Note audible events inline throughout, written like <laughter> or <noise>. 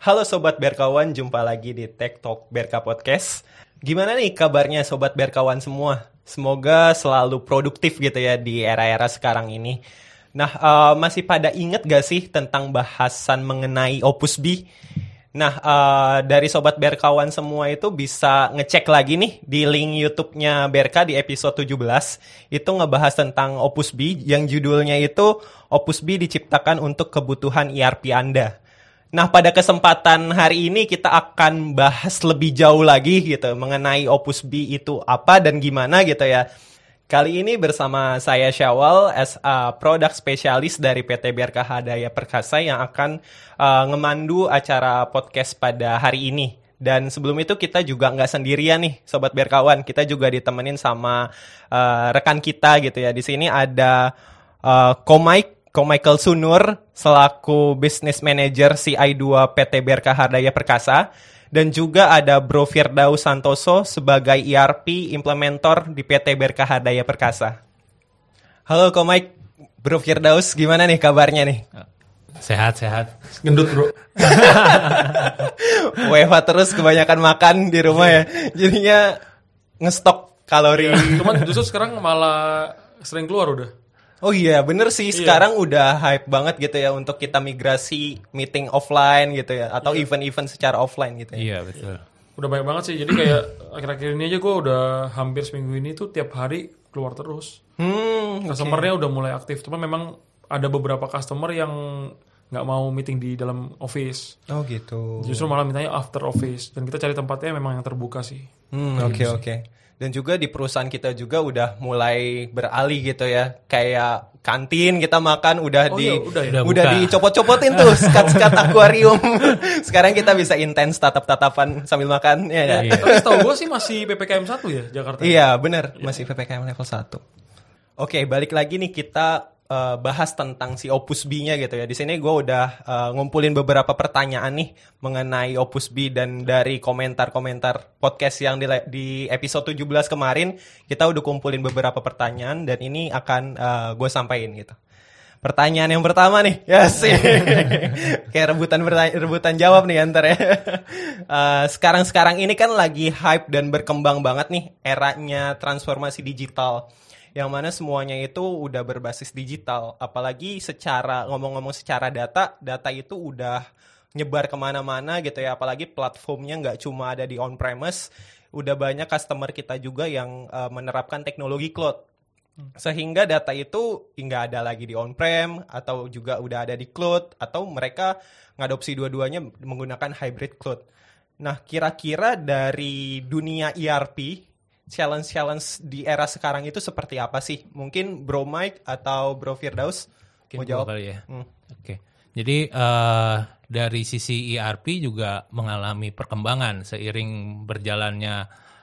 Halo Sobat Berkawan, jumpa lagi di Tech Talk Berka Podcast. Gimana nih kabarnya Sobat Berkawan semua? Semoga selalu produktif gitu ya di era-era sekarang ini. Nah, uh, masih pada inget gak sih tentang bahasan mengenai Opus B? Nah, uh, dari Sobat Berkawan semua itu bisa ngecek lagi nih di link YouTube-nya Berka di episode 17. Itu ngebahas tentang Opus B yang judulnya itu Opus B diciptakan untuk kebutuhan ERP Anda. Nah, pada kesempatan hari ini kita akan bahas lebih jauh lagi gitu mengenai Opus B itu apa dan gimana gitu ya. Kali ini bersama saya Syawal as a product specialist dari PT BRKH Daya Perkasa yang akan uh, ngemandu acara podcast pada hari ini. Dan sebelum itu kita juga nggak sendirian nih, sobat berkawan. Kita juga ditemenin sama uh, rekan kita gitu ya. Di sini ada uh, Komike Ko Michael Sunur selaku Business Manager CI2 PT BRK Hardaya Perkasa dan juga ada Bro Firdaus Santoso sebagai ERP implementor di PT BRK Hardaya Perkasa. Halo Ko Mike, Bro Firdaus gimana nih kabarnya nih? Sehat, sehat. Gendut bro. <laughs> WFH terus kebanyakan makan di rumah ya. Jadinya ngestok kalori. Cuman justru sekarang malah sering keluar udah. Oh iya, bener sih. Sekarang udah hype banget gitu ya untuk kita migrasi meeting offline gitu ya, atau event-event secara offline gitu ya. Iya, betul. Udah banyak banget sih. Jadi kayak akhir-akhir ini aja gue udah hampir seminggu ini tuh tiap hari keluar terus. Hmm, Customernya udah mulai aktif. Cuma memang ada beberapa customer yang nggak mau meeting di dalam office. oh gitu. Justru malah mintanya after office. Dan kita cari tempatnya memang yang terbuka sih. Hmm, oke oke. Dan juga di perusahaan kita juga udah mulai beralih gitu ya, kayak kantin kita makan udah Oh di iya, udah ya? Udah udah dicopot-copotin tuh skat-skat akuarium. <laughs> Sekarang kita bisa intens tatap-tatapan sambil makan ya. nggak? Iya. Tapi setahu gue sih masih PPKM 1 ya Jakarta. Iya, benar, masih PPKM level 1. Oke, balik lagi nih kita eh, bahas tentang si Opus B-nya gitu ya. Di sini gue udah eh, ngumpulin beberapa pertanyaan nih mengenai Opus B dan dari komentar-komentar podcast yang di, di episode 17 kemarin kita udah kumpulin beberapa pertanyaan dan ini akan gue sampaikan gitu. Pertanyaan yang pertama nih, ya sih, <laughs> kayak rebutan rebutan jawab nih antar ya. Eh, Sekarang-sekarang ini kan lagi hype dan berkembang banget nih eranya transformasi digital, yang mana semuanya itu udah berbasis digital. Apalagi secara ngomong-ngomong secara data, data itu udah nyebar ke mana-mana gitu ya. Apalagi platformnya nggak cuma ada di on premise, udah banyak customer kita juga yang eh, menerapkan teknologi cloud sehingga data itu nggak ada lagi di on-prem atau juga udah ada di cloud atau mereka ngadopsi dua-duanya menggunakan hybrid cloud. Nah, kira-kira dari dunia ERP, challenge-challenge di era sekarang itu seperti apa sih? Mungkin Bro Mike atau Bro Firdaus Mungkin mau jawab? kali ya. Hmm. Oke. Jadi eh, dari sisi ERP juga mengalami perkembangan seiring berjalannya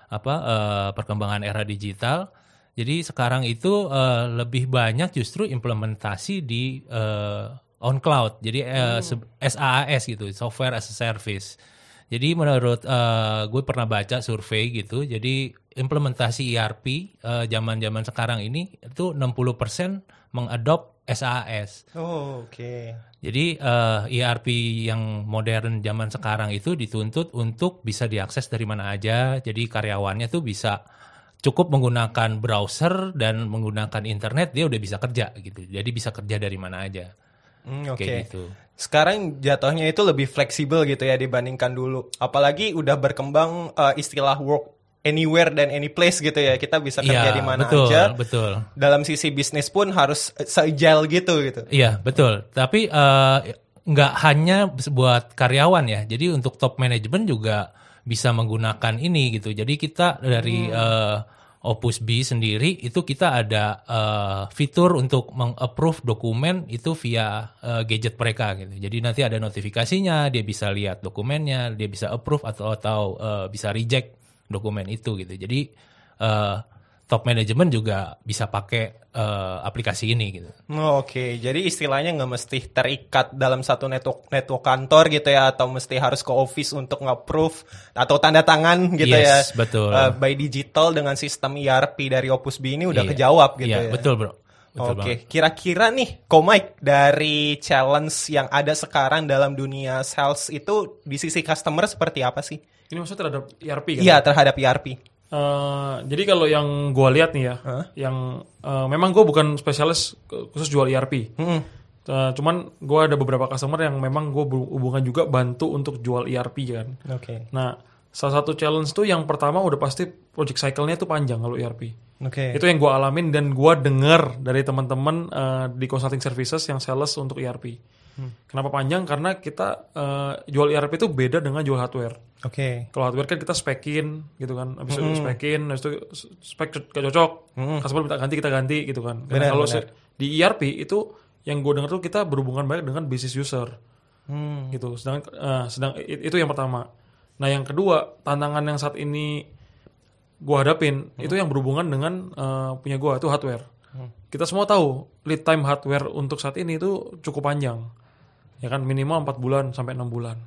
apa eh, perkembangan era digital. Jadi sekarang itu eh, lebih banyak justru implementasi di eh, on cloud. Jadi eh, se- SaaS gitu, software as a service. Jadi menurut eh, gue pernah baca survei gitu. Jadi implementasi ERP eh, zaman-zaman sekarang ini itu 60% mengadop SaaS. Oh, oke. Jadi eh, ERP yang modern zaman sekarang itu dituntut untuk bisa diakses dari mana aja. Jadi karyawannya tuh bisa cukup menggunakan browser dan menggunakan internet dia udah bisa kerja gitu. Jadi bisa kerja dari mana aja. Hmm, oke. Kayak gitu. Sekarang jatuhnya itu lebih fleksibel gitu ya dibandingkan dulu. Apalagi udah berkembang eh, istilah work anywhere dan any place gitu ya. Kita bisa kerja Iya, di mana betul, aja. betul. Dalam sisi bisnis pun harus se-agile gitu gitu. Iya betul. Tapi eh, nggak hanya buat karyawan ya. Jadi untuk top manajemen juga bisa menggunakan ini gitu. Jadi kita dari eh, Opus B sendiri itu kita ada eh, fitur untuk meng-approve dokumen itu via eh, gadget mereka gitu. Jadi nanti ada notifikasinya, dia bisa lihat dokumennya, dia bisa approve atau atau eh, bisa reject dokumen itu gitu. Jadi eh, top manajemen juga bisa pakai eh, aplikasi ini gitu. Oh, Oke, jadi istilahnya nggak mesti terikat dalam satu network network kantor gitu ya, atau mesti harus ke office untuk nge-approve atau tanda tangan gitu ya. Yes, betul. Eh, by digital dengan sistem ERP dari Opus B ini udah Iya. kejawab gitu Iya, ya. betul bro. Oke, banget. kira-kira nih, Komik dari challenge yang ada sekarang dalam dunia sales itu di sisi customer seperti apa sih? Ini maksudnya terhadap ERP kan? Iya, terhadap ERP. Eh, jadi kalau yang gua lihat nih ya, yang eh, memang gua bukan spesialis khusus jual ERP. Hmm. Eh, cuman gua ada beberapa customer yang memang gua hubungan juga bantu untuk jual ERP kan. Oke. Nah, salah satu challenge tuh yang pertama udah pasti project cycle-nya tuh panjang kalau ERP. Oke. Itu yang gua alamin dan gua denger dari teman-teman eh, di consulting services yang sales untuk ERP. Kenapa panjang? Karena kita eh, jual ERP itu beda dengan jual hardware. Oke. Kalau hardware kan kita spekin gitu kan, habis itu spekin, habis itu spek gak cocok, customer minta ganti kita ganti gitu kan. Karena kalau di ERP itu yang gue dengar tuh kita berhubungan banyak dengan business user Hmm. gitu. Sedang eh, sedang itu yang pertama. Nah yang kedua tantangan yang saat ini gue hadapin itu yang berhubungan dengan eh, punya gue itu hardware. Kita semua tahu lead time hardware untuk saat ini itu cukup panjang, ya kan minimal 4 bulan sampai enam bulan,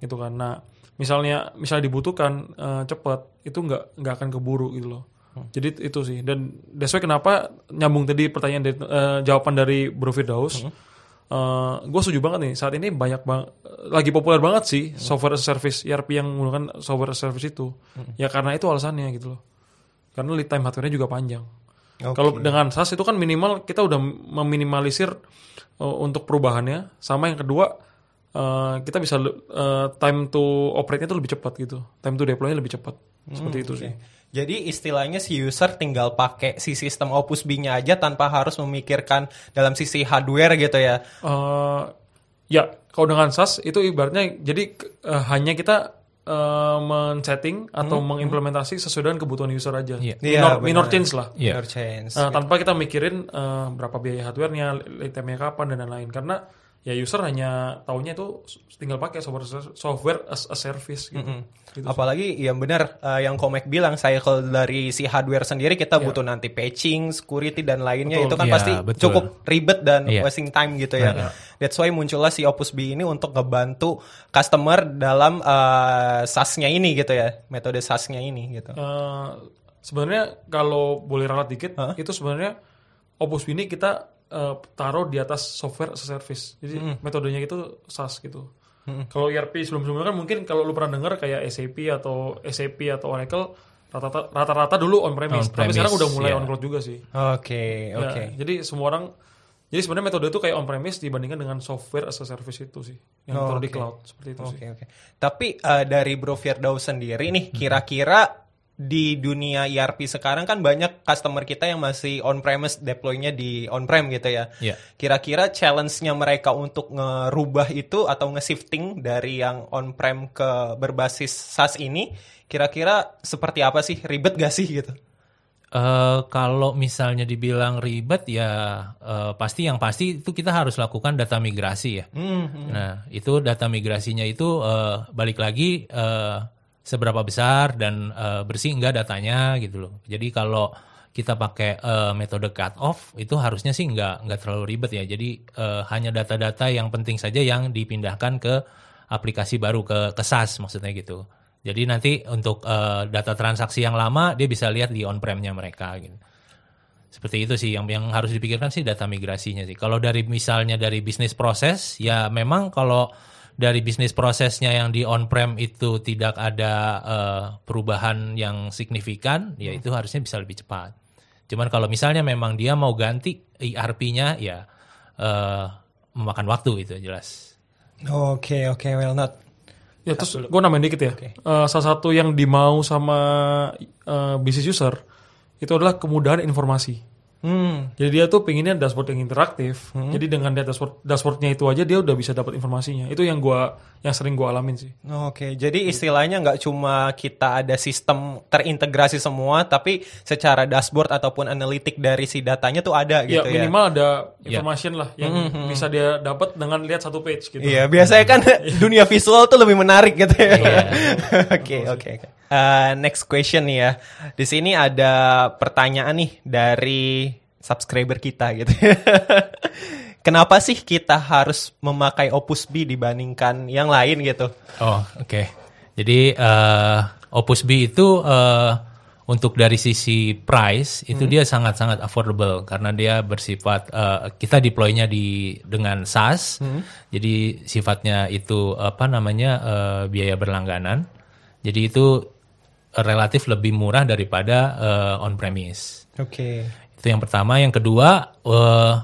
gitu kan. Nah misalnya misalnya dibutuhkan eh, cepat itu nggak nggak akan keburu gitu loh. Jadi itu sih dan that's why kenapa nyambung tadi pertanyaan dari, eh, jawaban dari Bro Firdaus. gue setuju banget nih saat ini banyak bang lagi populer banget sih software as a service ERP yang menggunakan software as a service itu ya karena itu alasannya gitu loh karena lead time hardware-nya juga panjang Oke. kalau dengan SaaS itu kan minimal kita udah meminimalisir uh, untuk perubahannya sama yang kedua uh, kita bisa uh, time to operate-nya itu lebih cepat gitu time to deploy-nya lebih cepat seperti itu sih Jadi istilahnya si user tinggal pakai si sistem Opus B-nya aja tanpa harus memikirkan dalam sisi hardware gitu ya. Uh, ya kalau dengan SaaS itu ibaratnya jadi uh, hanya kita uh, men-setting atau mengimplementasi sesuai dengan kebutuhan user aja. Iya. Iya, minor, benar. minor change lah. Iya. Minor change. Uh, tanpa kita mikirin uh, berapa biaya hardware-nya, time-nya kapan dan lain-lain. Karena ya user hanya taunya itu tinggal pakai software software as a service gitu. Gitu. Apalagi yang benar eh, yang Komek bilang cycle dari si hardware sendiri kita butuh nanti patching, security dan lainnya Betul. itu kan Iya, pasti betul. cukup ribet dan Iya. wasting time gitu ya. That's why muncullah si Opus B ini untuk ngebantu customer dalam eh, SaaS-nya ini gitu ya, metode SaaS-nya ini gitu. Uh, sebenarnya kalau boleh ralat dikit, itu sebenarnya Opus ini kita uh, taruh di atas software as a service. Jadi metodenya itu SaaS gitu. Kalau ERP sebelum-sebelumnya kan mungkin kalau lu pernah dengar kayak SAP atau SAP atau Oracle rata-rata rata-rata dulu on premise, tapi On-premise, sekarang udah mulai ya. on cloud juga sih. Oke, Ya, oke. jadi semua orang jadi sebenarnya metode itu kayak on premise dibandingkan dengan software as a service itu sih yang Oh, taruh di oke. cloud seperti itu sih. Oke oke. Tapi eh, dari Bro Firdaus sendiri nih, kira-kira di dunia ERP sekarang kan banyak customer kita yang masih on premise deploy-nya di on prem gitu ya. Iya. Kira-kira challenge-nya mereka untuk ngerubah itu atau nge-shifting dari yang on prem ke berbasis SaaS ini, kira-kira seperti apa sih? Ribet gak sih gitu? Eh, kalau misalnya dibilang ribet ya eh, pasti yang pasti itu kita harus lakukan data migrasi ya. Nah itu data migrasinya itu eh, balik lagi eh, seberapa besar dan eh, bersih enggak datanya gitu loh. Jadi kalau kita pakai eh, metode cut off itu harusnya sih enggak enggak terlalu ribet ya. Jadi eh, hanya data-data yang penting saja yang dipindahkan ke aplikasi baru ke ke SaaS maksudnya gitu. Jadi nanti untuk eh, data transaksi yang lama dia bisa lihat di on-prem-nya mereka gitu. Seperti itu sih yang yang harus dipikirkan sih data migrasinya sih. Kalau dari misalnya dari bisnis proses ya memang kalau dari bisnis prosesnya yang di on-prem itu tidak ada eh, perubahan yang signifikan, ya itu harusnya bisa lebih cepat. Cuman kalau misalnya memang dia mau ganti ERP-nya ya eh, memakan waktu itu jelas. Oke oke well not. Ya terus gue nambahin dikit ya. Eh, salah satu yang dimau sama eh, business user itu adalah kemudahan informasi. Hmm. Jadi dia tuh pengennya dashboard yang interaktif. Jadi dengan dia dashboard dashboardnya itu aja dia udah bisa dapat informasinya. Itu yang gua yang sering gua alamin sih. Oke, jadi istilahnya nggak cuma kita ada sistem terintegrasi semua, tapi secara dashboard ataupun analitik dari si datanya tuh ada gitu ya ya. minimal ada information lah yang bisa dia dapat dengan lihat satu page gitu. Iya, biasanya kan <laughs> dunia visual tuh lebih menarik gitu ya. <laughs> Oke, oke, Eh, next question nih ya. Di sini ada pertanyaan nih dari subscriber kita gitu. <laughs> Kenapa sih kita harus memakai Opus B dibandingkan yang lain gitu? Oh, oke. Jadi eh, Opus B itu eh, untuk dari sisi price itu dia sangat-sangat affordable karena dia bersifat eh, kita deploy-nya di dengan SaaS. Jadi sifatnya itu apa namanya eh, biaya berlangganan. Jadi itu relatif lebih murah daripada eh, on premise. Oke. Itu yang pertama. Yang kedua, eh,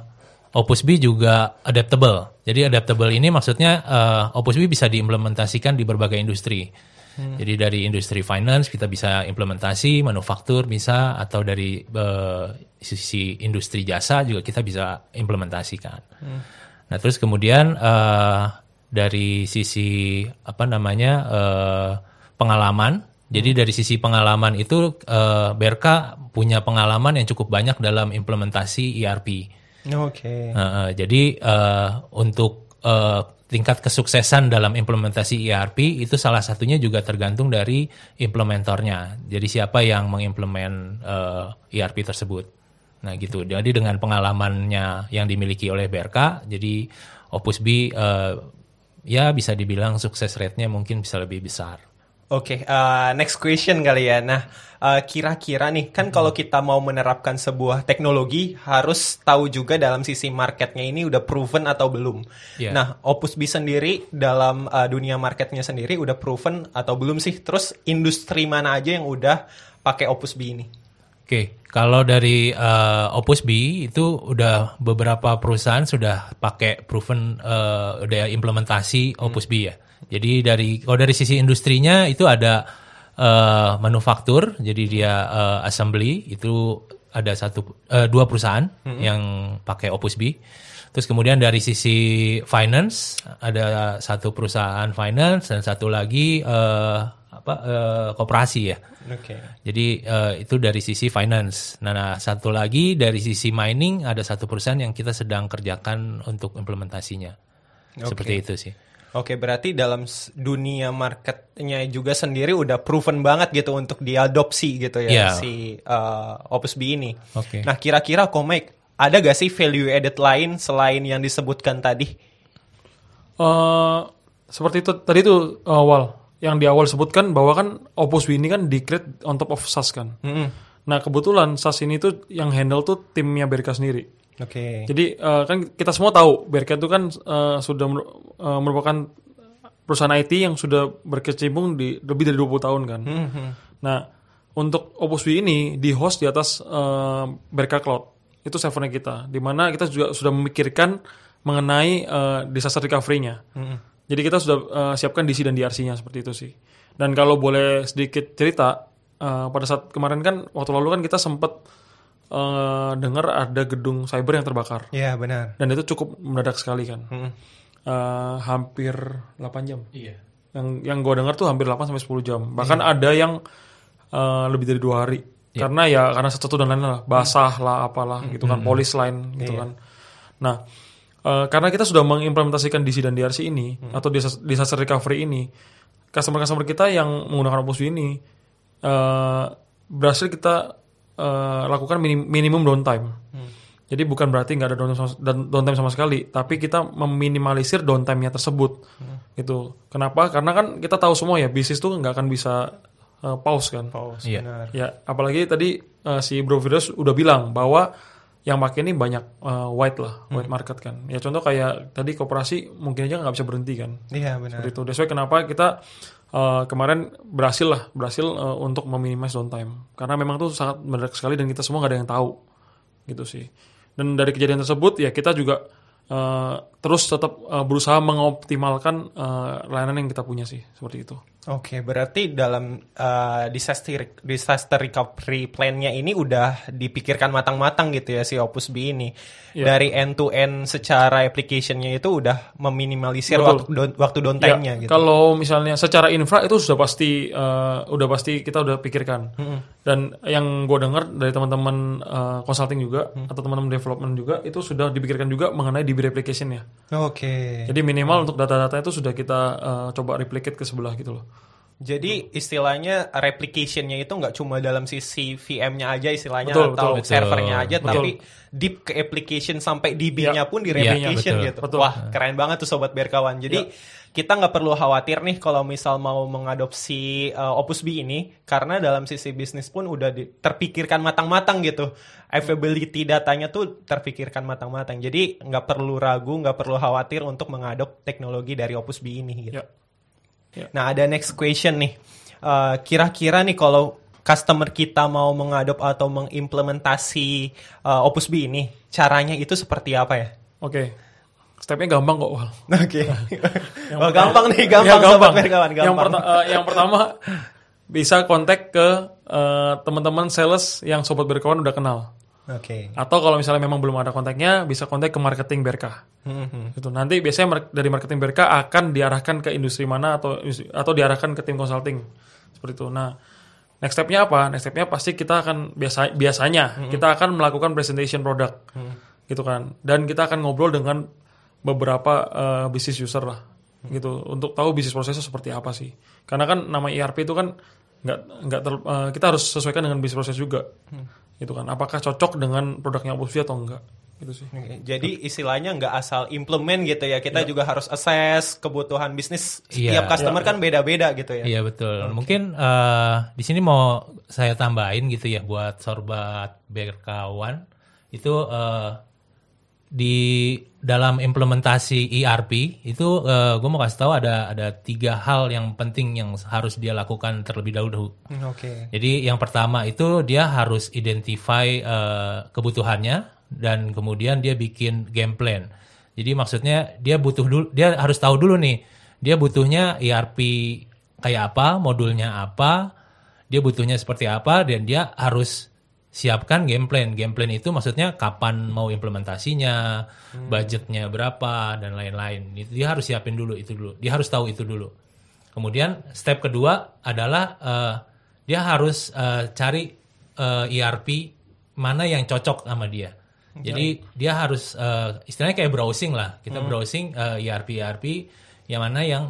Opus B juga adaptable. Jadi adaptable ini maksudnya eh, Opus B bisa diimplementasikan di berbagai industri. Jadi dari industri finance kita bisa implementasi, manufaktur bisa, atau dari eh, sisi industri jasa juga kita bisa implementasikan. Nah terus kemudian eh, dari sisi apa namanya eh, pengalaman. Jadi dari sisi pengalaman itu eh, BRK punya pengalaman yang cukup banyak dalam implementasi ERP. Oke. Uh, uh, jadi uh, untuk uh, tingkat kesuksesan dalam implementasi ERP itu salah satunya juga tergantung dari implementornya. Jadi siapa yang mengimplement uh, ERP tersebut. Nah gitu. Jadi dengan pengalamannya yang dimiliki oleh BRK, jadi Opus B uh, ya bisa dibilang sukses rate-nya mungkin bisa lebih besar. Oke, uh, next question kali ya. Nah, uh, kira-kira nih, kan kalau kita mau menerapkan sebuah teknologi, harus tahu juga dalam sisi marketnya ini udah proven atau belum. Iya. Nah, Opus B sendiri dalam uh, dunia marketnya sendiri udah proven atau belum sih? Terus industri mana aja yang udah pakai Opus B ini? Oke, kalau dari uh, Opus B itu udah beberapa perusahaan sudah pakai proven uh, udah implementasi Opus B ya. Jadi dari kalau dari sisi industrinya itu ada uh, manufaktur, jadi dia uh, assembly itu ada satu uh, dua perusahaan yang pakai Opus B. Terus kemudian dari sisi finance ada satu perusahaan finance dan satu lagi uh, apa uh, koperasi ya. Oke. Jadi eh, itu dari sisi finance. Nah, nah, satu lagi dari sisi mining ada satu perusahaan yang kita sedang kerjakan untuk implementasinya. Seperti itu sih. Oke, berarti dalam dunia marketnya juga sendiri udah proven banget gitu untuk diadopsi gitu ya Iya. si uh, Opus B ini. Oke. Nah, kira-kira Komik ada gak sih value added lain selain yang disebutkan tadi? Eh, seperti itu tadi itu awal yang di awal sebutkan bahwa kan Opus B ini kan di create on top of SAS kan. Nah kebetulan SAS ini tuh yang handle tuh timnya BRK sendiri. Oke. Jadi eh, kan kita semua tahu BRK itu kan eh, sudah mer- eh, merupakan perusahaan IT yang sudah berkecimpung di lebih dari 20 tahun kan. Nah untuk Opus B ini di host di atas eh, BRK Cloud itu servernya kita, di mana kita juga sudah memikirkan mengenai eh, disaster recovery-nya. Jadi kita sudah eh, siapkan DC dan DRC-nya seperti itu sih. Dan kalau boleh sedikit cerita, eh, pada saat kemarin kan waktu lalu kan kita sempat eh, dengar ada gedung cyber yang terbakar. Ya, benar. Dan itu cukup mendadak sekali kan. Eh, hampir 8 jam. Iya. Yang yang gue dengar tuh hampir 8 sampai 10 jam. Bahkan ada yang eh, lebih dari dua hari. Karena ya karena satu dan lain lah, basah lah apalah gitu kan, polis line gitu kan. Nah, eh, karena kita sudah mengimplementasikan DC dan DRC ini atau dis- disaster recovery ini, customer-customer kita yang menggunakan Opus ini eh, berhasil kita eh, lakukan minim- minimum downtime. Jadi bukan berarti nggak ada downtime sama, dan- downtime sama sekali, tapi kita meminimalisir downtime-nya tersebut. Gitu. Kenapa? Karena kan kita tahu semua ya, bisnis tuh nggak akan bisa eh, pause kan. Pause, Iya. benar. Ya, apalagi tadi eh, si Bro Virus udah bilang bahwa yang pakai ini banyak eh, white lah, white market kan. Ya contoh kayak tadi koperasi mungkin aja nggak bisa berhenti kan. Iya, benar. Seperti itu. That's why kenapa kita eh, kemarin berhasil lah, berhasil eh, untuk meminimize downtime. Karena memang tuh sangat mendadak sekali dan kita semua nggak ada yang tahu, gitu sih. Dan dari kejadian tersebut ya kita juga eh, terus tetap eh, berusaha mengoptimalkan eh, layanan yang kita punya sih, seperti itu. Oke, berarti dalam uh, disaster disaster recovery plan-nya ini udah dipikirkan matang-matang gitu ya si Opus B ini. Iya. Dari end to end secara application-nya itu udah meminimalisir Betul. waktu waktu downtime-nya Ya, gitu. Kalau misalnya secara infra itu sudah pasti eh, udah pasti kita udah pikirkan. Dan yang gue dengar dari teman-teman eh, consulting juga atau teman-teman development juga itu sudah dipikirkan juga mengenai DB replication-nya. Oke. Jadi minimal untuk data-data itu sudah kita eh, coba replicate ke sebelah gitu loh. Jadi istilahnya replication-nya itu nggak cuma dalam sisi VM-nya aja istilahnya Betul, atau betul, betul. servernya aja, Betul. tapi deep ke application sampai DB-nya Ya. pun di Iya, replication betul. gitu. Betul. Wah keren banget tuh sobat berkawan. Jadi kita nggak perlu khawatir nih kalau misal mau mengadopsi uh, Opus B ini, karena dalam sisi bisnis pun udah di- terpikirkan matang-matang gitu. Availability datanya tuh terpikirkan matang-matang. Jadi nggak perlu ragu, nggak perlu khawatir untuk mengadop teknologi dari Opus B ini gitu. Ya. Nah, ada next question nih. Eh, Kira-kira nih kalau customer kita mau mengadop atau mengimplementasi eh, Opus B ini, caranya itu seperti apa ya? Oke. Stepnya gampang kok, Wal. Oke. <laughs> oh, gampang nih, gampang, Ya, sobat berkawan, Yang, gampang. perta- eh, yang pertama bisa kontak ke eh, teman-teman sales yang sobat berkawan udah kenal. Oke. Atau kalau misalnya memang belum ada kontaknya, bisa kontak ke marketing BRK. Mhm. Gitu. Nanti biasanya mar- dari marketing BRK akan diarahkan ke industri mana atau atau diarahkan ke tim consulting seperti itu. Nah, next stepnya apa? Next stepnya pasti kita akan biasa biasanya kita akan melakukan presentation produk, gitu kan. Dan kita akan ngobrol dengan beberapa eh, business user lah, gitu untuk tahu bisnis prosesnya seperti apa sih. Karena kan nama ERP itu kan nggak nggak ter- eh, kita harus sesuaikan dengan bisnis proses juga, gitu kan. Apakah cocok dengan produknya Opus atau enggak? Gitu sih. Jadi istilahnya nggak asal implement gitu ya, kita juga harus assess kebutuhan bisnis setiap Iya. customer kan beda-beda gitu ya. Iya betul. Mungkin eh, di sini mau saya tambahin gitu ya buat sobat berkawan itu eh, di dalam implementasi ERP itu gue mau kasih tahu ada ada tiga hal yang penting yang harus dia lakukan terlebih dahulu. Hmm, Oke. Jadi yang pertama itu dia harus identify eh, kebutuhannya dan kemudian dia bikin game plan. Jadi maksudnya dia butuh dulu dia harus tahu dulu nih dia butuhnya ERP kayak apa, modulnya apa, dia butuhnya seperti apa dan dia harus siapkan game plan. Game plan itu maksudnya kapan mau implementasinya, budgetnya berapa dan lain-lain. Itu dia harus siapin dulu itu dulu. Dia harus tahu itu dulu. Kemudian step kedua adalah eh, dia harus eh, cari eh, ERP mana yang cocok sama dia. Jadi dia harus eh, istilahnya kayak browsing lah. Kita browsing eh, ERP ERP yang mana yang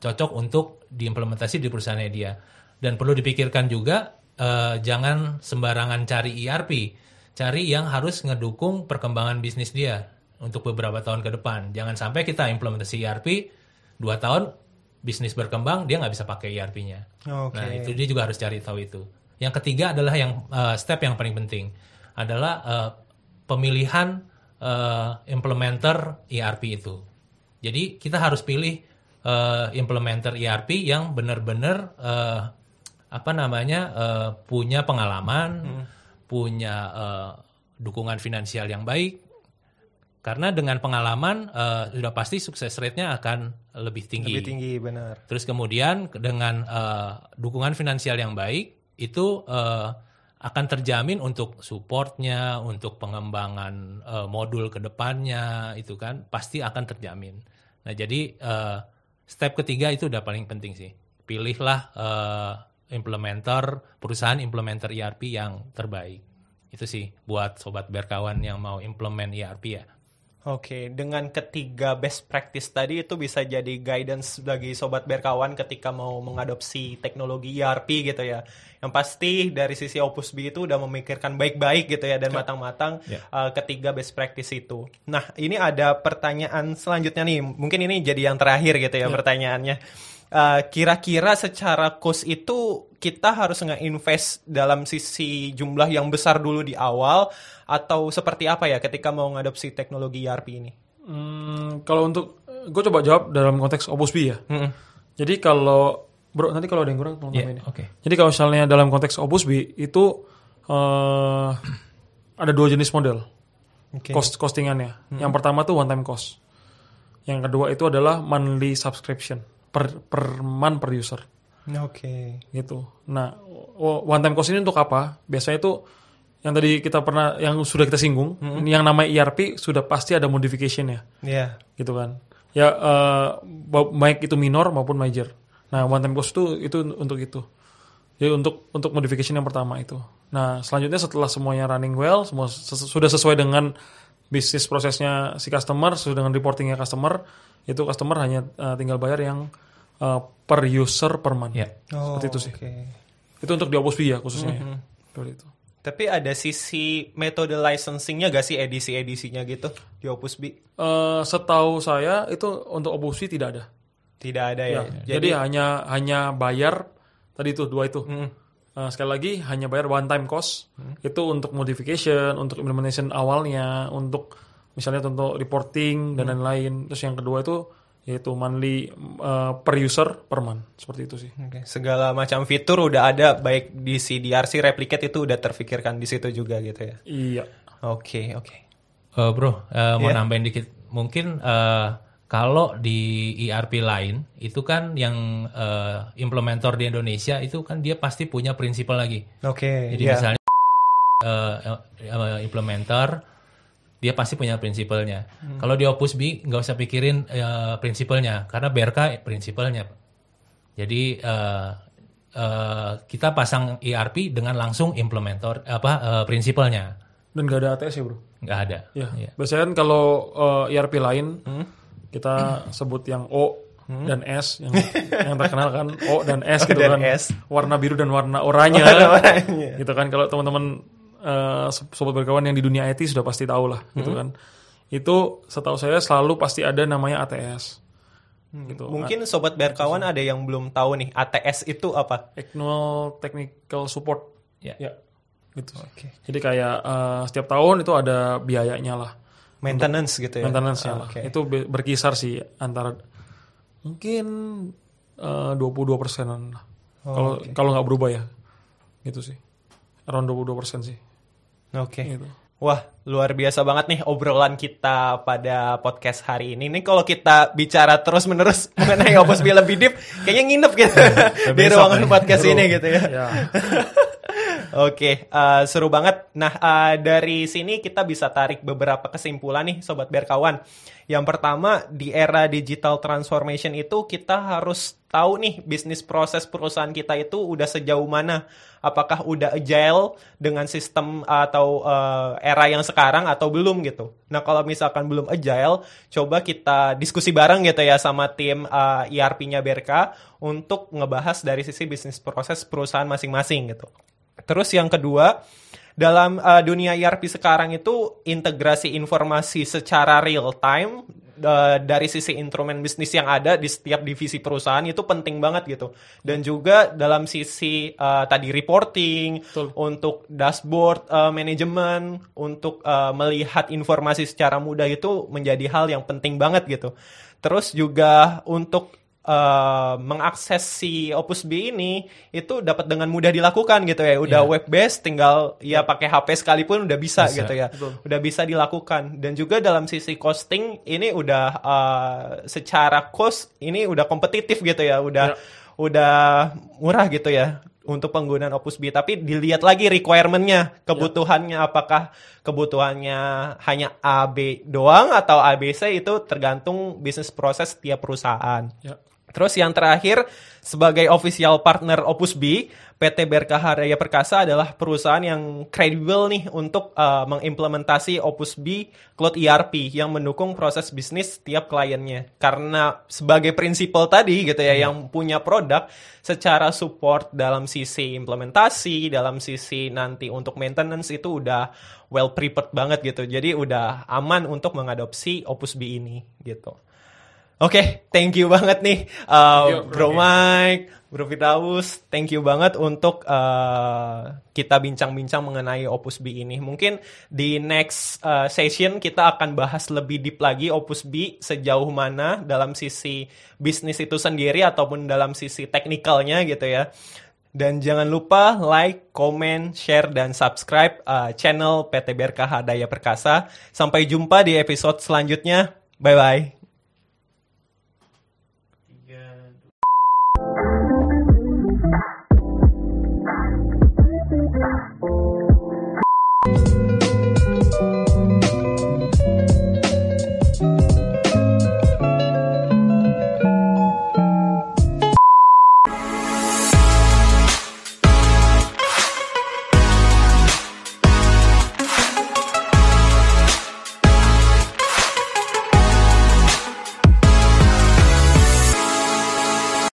cocok untuk diimplementasi di perusahaannya dia. Dan perlu dipikirkan juga eh, jangan sembarangan cari ERP. Cari yang harus ngedukung perkembangan bisnis dia untuk beberapa tahun ke depan. Jangan sampai kita implementasi ERP dua tahun bisnis berkembang dia nggak bisa pakai ERP-nya. Oke. Nah itu dia juga harus cari tahu itu. Yang ketiga adalah yang eh, step yang paling penting adalah eh, pemilihan eh, implementer ERP itu. Jadi kita harus pilih eh, implementer ERP yang benar-benar eh, apa namanya eh, punya pengalaman, punya eh, dukungan finansial yang baik. Karena dengan pengalaman eh, sudah pasti sukses rate-nya akan lebih tinggi. Lebih tinggi benar. Terus kemudian dengan eh, dukungan finansial yang baik itu eh, akan terjamin untuk supportnya, untuk pengembangan eh, modul ke depannya itu kan pasti akan terjamin. Nah jadi eh, step ketiga itu udah paling penting sih. Pilihlah eh, implementer perusahaan implementer ERP yang terbaik. Itu sih buat sobat berkawan yang mau implement ERP ya. Oke, dengan ketiga best practice tadi itu bisa jadi guidance bagi sobat berkawan ketika mau mengadopsi teknologi ERP gitu ya. Yang pasti dari sisi Opus B itu udah memikirkan baik-baik gitu ya dan matang-matang uh, ketiga best practice itu. Nah, ini ada pertanyaan selanjutnya nih. Mungkin ini jadi yang terakhir gitu ya pertanyaannya. Uh, kira-kira secara cost itu kita harus nge-invest dalam sisi jumlah yang besar dulu di awal atau seperti apa ya ketika mau ngadopsi teknologi ERP ini? Hmm, kalau untuk gue coba jawab dalam konteks Opus B ya. Mm-mm. Jadi kalau bro nanti kalau ada yang kurang tolong Iya, tambahin ya. oke. Jadi kalau misalnya dalam konteks Opus B itu eh <clears throat> ada dua jenis model Oke. cost costingannya. Yang pertama tuh one time cost. Yang kedua itu adalah monthly subscription per per month per user Oke. gitu. Nah, one time cost ini untuk apa? Biasanya itu yang tadi kita pernah yang sudah kita singgung, yang namanya ERP sudah pasti ada modification-nya Iya. gitu kan ya ba- baik itu minor maupun major nah one time cost itu itu untuk itu jadi untuk untuk modification yang pertama itu nah selanjutnya setelah semuanya running well semua ses- sudah sesuai dengan bisnis prosesnya si customer sesuai dengan reportingnya customer itu customer hanya eh, tinggal bayar yang eh, per user per month. Ya. Seperti itu sih. Oh, oke. Itu untuk di Opus B ya khususnya. ya. Mm-hmm. Seperti itu. Tapi ada sisi metode licensingnya gak sih edisi-edisinya gitu di Opus B? Eh, setahu saya itu untuk Opus B tidak ada. Tidak ada ya. Ya, jadi, hanya hanya bayar tadi itu dua itu. Hmm. Eh, sekali lagi hanya bayar one time cost itu untuk modification, untuk implementation awalnya, untuk misalnya untuk reporting dan lain-lain. Terus yang kedua itu yaitu monthly eh, per user per month seperti itu sih. Oke, segala macam fitur udah ada baik di CDRC replicate itu udah terfikirkan di situ juga gitu ya. Iya. Oke, oke. Eh, bro, eh, mau Iya. nambahin dikit. Mungkin eh, kalau di ERP lain itu kan yang eh, implementer di Indonesia itu kan dia pasti punya prinsipal lagi. Oke, Jadi iya. misalnya eh, eh, implementer dia pasti punya prinsipalnya. Hmm. Kalau di Opus B nggak usah pikirin eh, prinsipalnya karena BRK prinsipalnya. Jadi eh, eh, kita pasang ERP dengan langsung implementer apa eh, prinsipalnya. Dan gak ada ATS ya bro? nggak ada. Ya. Iya. Biasanya kan kalau eh, ERP lain kita <clears throat> sebut yang O dan S yang yang terkenal kan O dan S <laughs> gitu dan kan. S. Warna biru dan warna oranye. Warna-warnanya. gitu kan kalau teman-teman eh, sobat berkawan yang di dunia IT sudah pasti tahu lah gitu Hmm. kan. Itu setahu saya selalu pasti ada namanya ATS. Gitu. Mungkin sobat berkawan ada yang belum tahu nih ATS itu apa? Annual Technical Support. Ya. Ya. Gitu. Oke. Jadi kayak eh, setiap tahun itu ada biayanya lah. Maintenance gitu ya. maintenance-nya Ah, lah. oke. Itu be- berkisar sih antara mungkin eh, 22 persenan lah. Oh, Kalau kalau nggak berubah ya, gitu sih. Around 22 persen sih. Oke. Gitu. Wah, luar biasa banget nih obrolan kita pada podcast hari ini. Nih kalau kita bicara terus-menerus <laughs> mengenai Opus lebih deep, kayaknya nginep gitu <laughs> di besok ruangan podcast ini gitu ya. Ya. <laughs> Oke, eh, seru banget. Nah, eh, dari sini kita bisa tarik beberapa kesimpulan nih, sobat berkawan. Yang pertama, di era digital transformation itu kita harus tahu nih bisnis proses perusahaan kita itu udah sejauh mana. Apakah udah agile dengan sistem atau eh, era yang sekarang atau belum gitu. Nah, kalau misalkan belum agile, coba kita diskusi bareng gitu ya sama tim eh, ERP-nya BRK untuk ngebahas dari sisi bisnis proses perusahaan masing-masing gitu. Terus yang kedua, dalam uh, dunia ERP sekarang itu integrasi informasi secara real time uh, dari sisi instrumen bisnis yang ada di setiap divisi perusahaan itu penting banget gitu. Dan juga dalam sisi uh, tadi reporting, Betul. untuk dashboard uh, manajemen, untuk uh, melihat informasi secara mudah itu menjadi hal yang penting banget gitu. Terus juga untuk uh, mengakses si Opus B ini itu dapat dengan mudah dilakukan gitu ya. Udah Iya. web based tinggal ya pakai HP sekalipun udah bisa, Bisa, gitu ya. betul. Udah bisa dilakukan dan juga dalam sisi costing ini udah uh, secara cost ini udah kompetitif gitu ya. Udah Ya. udah murah gitu ya untuk penggunaan Opus B tapi dilihat lagi requirement-nya kebutuhannya apakah kebutuhannya hanya A B doang atau ABC itu tergantung bisnis proses tiap perusahaan. Ya. Terus yang terakhir, sebagai official partner Opus B, PT Berkah Raya Perkasa adalah perusahaan yang kredibel nih untuk uh, mengimplementasi Opus B Cloud ERP yang mendukung proses bisnis tiap kliennya. Karena sebagai prinsipal tadi gitu ya, yang punya produk secara support dalam sisi implementasi, dalam sisi nanti untuk maintenance itu udah well prepared banget gitu. Jadi udah aman untuk mengadopsi Opus B ini gitu. Oke, thank you banget nih, uh, Yuk, Bro Bro. Mike, Bro Firdaus. Thank you banget untuk uh, kita bincang-bincang mengenai Opus B ini. Mungkin di next uh, session kita akan bahas lebih deep lagi Opus B sejauh mana dalam sisi bisnis itu sendiri ataupun dalam sisi teknikalnya gitu ya. Dan jangan lupa like, comment, share, dan subscribe uh, channel PT BRKH Daya Perkasa. Sampai jumpa di episode selanjutnya. Bye-bye.